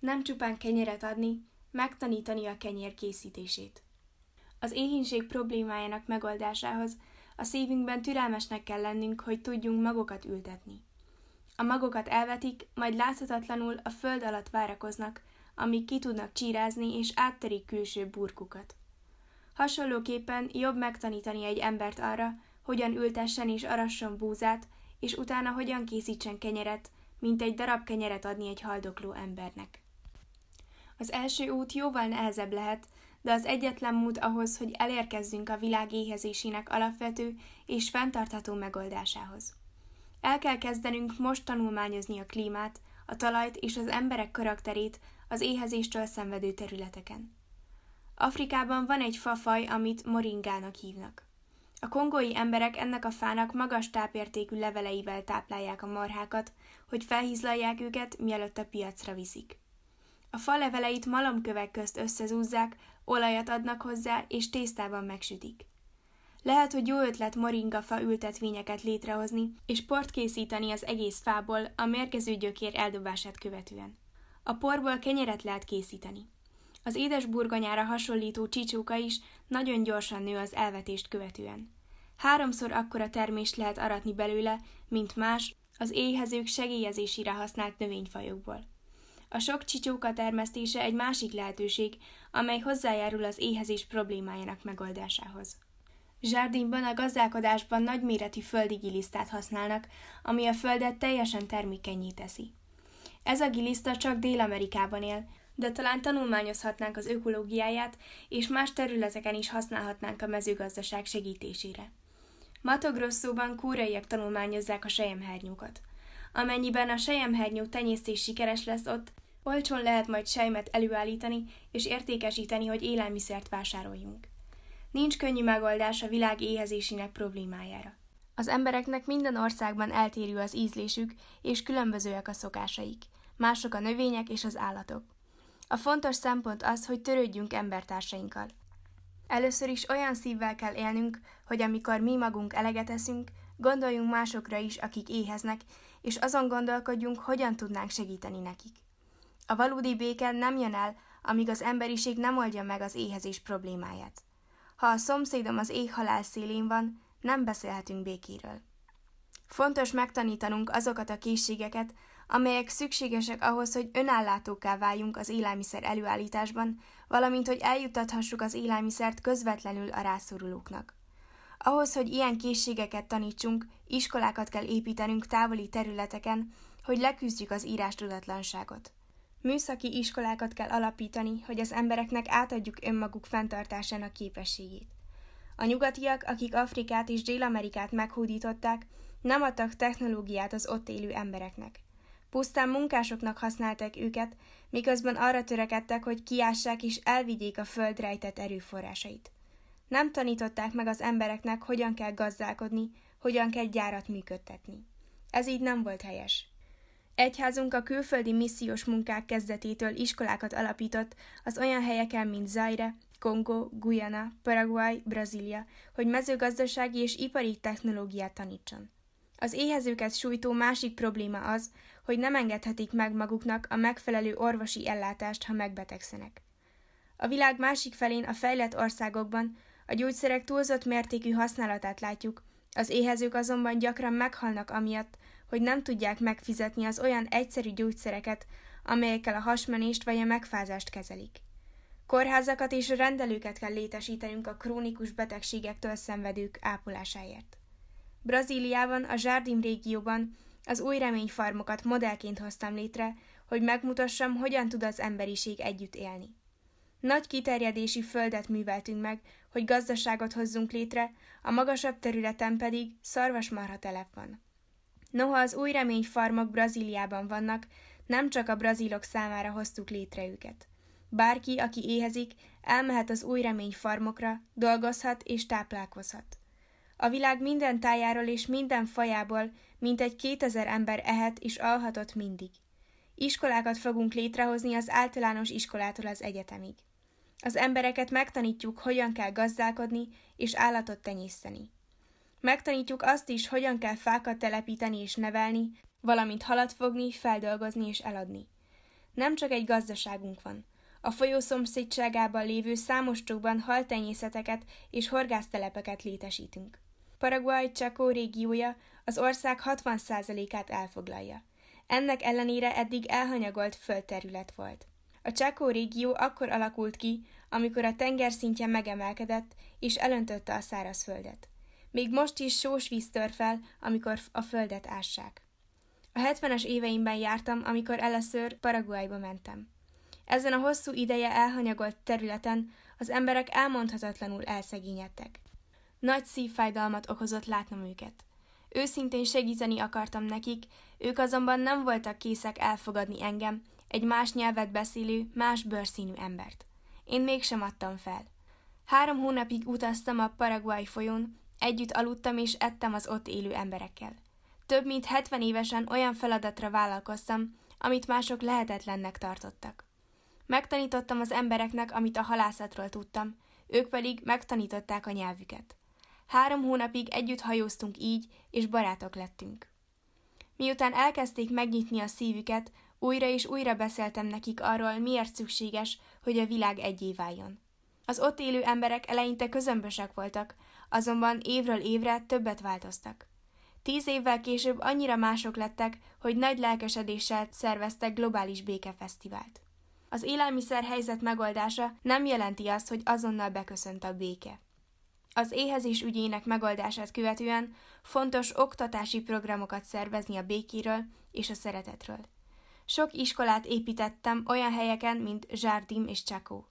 Nem csupán kenyeret adni, megtanítani a kenyér készítését. Az éhínség problémájának megoldásához a szívünkben türelmesnek kell lennünk, hogy tudjunk magokat ültetni. A magokat elvetik, majd láthatatlanul a föld alatt várakoznak, amíg ki tudnak csírázni és átterik külső burkukat. Hasonlóképpen jobb megtanítani egy embert arra, hogyan ültessen és arasson búzát, és utána hogyan készítsen kenyeret, mint egy darab kenyeret adni egy haldokló embernek. Az első út jóval nehezebb lehet, de az egyetlen mód ahhoz, hogy elérkezzünk a világ éhezésének alapvető és fenntartható megoldásához. El kell kezdenünk most tanulmányozni a klímát, a talajt és az emberek karakterét az éhezéstől szenvedő területeken. Afrikában van egy fafaj, amit moringának hívnak. A kongói emberek ennek a fának magas tápértékű leveleivel táplálják a marhákat, hogy felhízlalják őket, mielőtt a piacra viszik. A fa leveleit malomkövek közt összezúzzák, olajat adnak hozzá, és tésztában megsütik. Lehet, hogy jó ötlet moringafa ültetvényeket létrehozni, és port készíteni az egész fából a mérgező gyökér eldobását követően. A porból kenyeret lehet készíteni. Az édes burgonyára hasonlító csicsóka is nagyon gyorsan nő az elvetést követően. Háromszor akkora termést lehet aratni belőle, mint más, az éhezők segélyezésére használt növényfajokból. A sok csicsóka termesztése egy másik lehetőség, amely hozzájárul az éhezés problémájának megoldásához. Zsárdinban a gazdálkodásban nagyméretű földi gilisztát használnak, ami a földet teljesen termékenyé teszi. Ez a giliszta csak Dél-Amerikában él, de talán tanulmányozhatnánk az ökológiáját, és más területeken is használhatnánk a mezőgazdaság segítésére. Matogrosszóban kúraiak tanulmányozzák a sejemhernyókat. Amennyiben a sejemhernyó tenyésztés sikeres lesz ott, olcsón lehet majd sejmet előállítani és értékesíteni, hogy élelmiszert vásároljunk. Nincs könnyű megoldás a világ éhezésének problémájára. Az embereknek minden országban eltérő az ízlésük, és különbözőek a szokásaik. Mások a növények és az állatok. A fontos szempont az, hogy törődjünk embertársainkkal. Először is olyan szívvel kell élnünk, hogy amikor mi magunk eleget eszünk, gondoljunk másokra is, akik éheznek, és azon gondolkodjunk, hogyan tudnánk segíteni nekik. A valódi béke nem jön el, amíg az emberiség nem oldja meg az éhezés problémáját. Ha a szomszédom az éhhalál szélén van, nem beszélhetünk békéről. Fontos megtanítanunk azokat a készségeket, amelyek szükségesek ahhoz, hogy önállátóká váljunk az élelmiszer előállításban, valamint hogy eljuttathassuk az élelmiszert közvetlenül a rászorulóknak. Ahhoz, hogy ilyen készségeket tanítsunk, iskolákat kell építenünk távoli területeken, hogy leküzdjük az írástudatlanságot. Műszaki iskolákat kell alapítani, hogy az embereknek átadjuk önmaguk fenntartásának képességét. A nyugatiak, akik Afrikát és Dél-Amerikát meghódították, nem adtak technológiát az ott élő embereknek. Pusztán munkásoknak használták őket, miközben arra törekedtek, hogy kiássák és elvigyék a föld rejtett erőforrásait. Nem tanították meg az embereknek, hogyan kell gazdálkodni, hogyan kell gyárat működtetni. Ez így nem volt helyes. Egyházunk a külföldi missziós munkák kezdetétől iskolákat alapított az olyan helyeken, mint Zaire, Kongo, Guyana, Paraguay, Brazília, hogy mezőgazdasági és ipari technológiát tanítson. Az éhezőket sújtó másik probléma az, hogy nem engedhetik meg maguknak a megfelelő orvosi ellátást, ha megbetegszenek. A világ másik felén a fejlett országokban a gyógyszerek túlzott mértékű használatát látjuk, az éhezők azonban gyakran meghalnak amiatt, hogy nem tudják megfizetni az olyan egyszerű gyógyszereket, amelyekkel a hasmenést vagy a megfázást kezelik. Kórházakat és rendelőket kell létesítenünk a krónikus betegségektől szenvedők ápolásáért. Brazíliában, a Zsárdim régióban az új reményfarmokat modellként hoztam létre, hogy megmutassam, hogyan tud az emberiség együtt élni. Nagy kiterjedésű földet műveltünk meg, hogy gazdaságot hozzunk létre, a magasabb területen pedig szarvasmarha telep van. Noha az új reményfarmok Brazíliában vannak, nem csak a brazilok számára hoztuk létre őket. Bárki, aki éhezik, elmehet az új reményfarmokra, dolgozhat és táplálkozhat. A világ minden tájáról és minden fajából mintegy kétezer ember ehet és alhatott mindig. Iskolákat fogunk létrehozni az általános iskolától az egyetemig. Az embereket megtanítjuk, hogyan kell gazdálkodni és állatot tenyészteni. Megtanítjuk azt is, hogyan kell fákat telepíteni és nevelni, valamint halat fogni, feldolgozni és eladni. Nem csak egy gazdaságunk van. A folyó szomszédságában lévő számos csókban haltenyészeteket és horgásztelepeket létesítünk. Paraguay Chaco régiója az ország 60%-át elfoglalja. Ennek ellenére eddig elhanyagolt földterület volt. A Chaco régió akkor alakult ki, amikor a tengerszintje megemelkedett és elöntötte a szárazföldet. Még most is sós víz tör fel, amikor a földet ássák. A 70-es éveimben jártam, amikor először Paraguayba mentem. Ezen a hosszú ideje elhanyagolt területen az emberek elmondhatatlanul elszegényedtek. Nagy szívfájdalmat okozott látnom őket. Őszintén segíteni akartam nekik, ők azonban nem voltak készek elfogadni engem, egy más nyelvet beszélő, más bőrszínű embert. Én mégsem adtam fel. Három hónapig utaztam a Paraguay folyón, együtt aludtam és ettem az ott élő emberekkel. Több mint 70 évesen olyan feladatra vállalkoztam, amit mások lehetetlennek tartottak. Megtanítottam az embereknek, amit a halászatról tudtam, ők pedig megtanították a nyelvüket. Három hónapig együtt hajóztunk így, és barátok lettünk. Miután elkezdték megnyitni a szívüket, újra és újra beszéltem nekik arról, miért szükséges, hogy a világ egyé váljon. Az ott élő emberek eleinte közömbösek voltak, azonban évről évre többet változtak. Tíz évvel később annyira mások lettek, hogy nagy lelkesedéssel szerveztek globális békefesztivált. Az élelmiszer helyzet megoldása nem jelenti azt, hogy azonnal beköszönt a béke. Az éhezés ügyének megoldását követően fontos oktatási programokat szervezni a békéről és a szeretetről. Sok iskolát építettem olyan helyeken, mint Zsárdim és Csakó.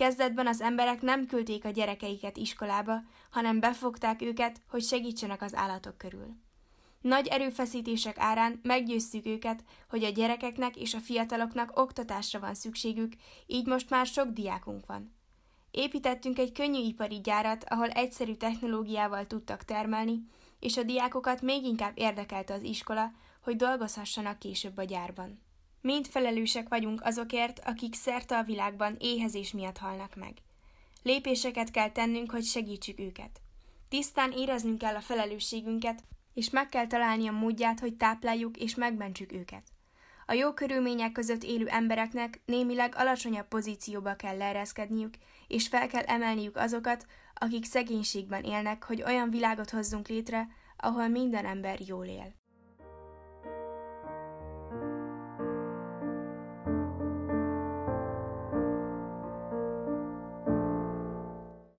Kezdetben az emberek nem küldték a gyerekeiket iskolába, hanem befogták őket, hogy segítsenek az állatok körül. Nagy erőfeszítések árán meggyőztük őket, hogy a gyerekeknek és a fiataloknak oktatásra van szükségük, így most már sok diákunk van. Építettünk egy könnyűipari gyárat, ahol egyszerű technológiával tudtak termelni, és a diákokat még inkább érdekelte az iskola, hogy dolgozhassanak később a gyárban. Mind felelősek vagyunk azokért, akik szerte a világban éhezés miatt halnak meg. Lépéseket kell tennünk, hogy segítsük őket. Tisztán éreznünk kell a felelősségünket, és meg kell találni a módját, hogy tápláljuk és megmentsük őket. A jó körülmények között élő embereknek némileg alacsonyabb pozícióba kell leereszkedniük, és fel kell emelniük azokat, akik szegénységben élnek, hogy olyan világot hozzunk létre, ahol minden ember jól él.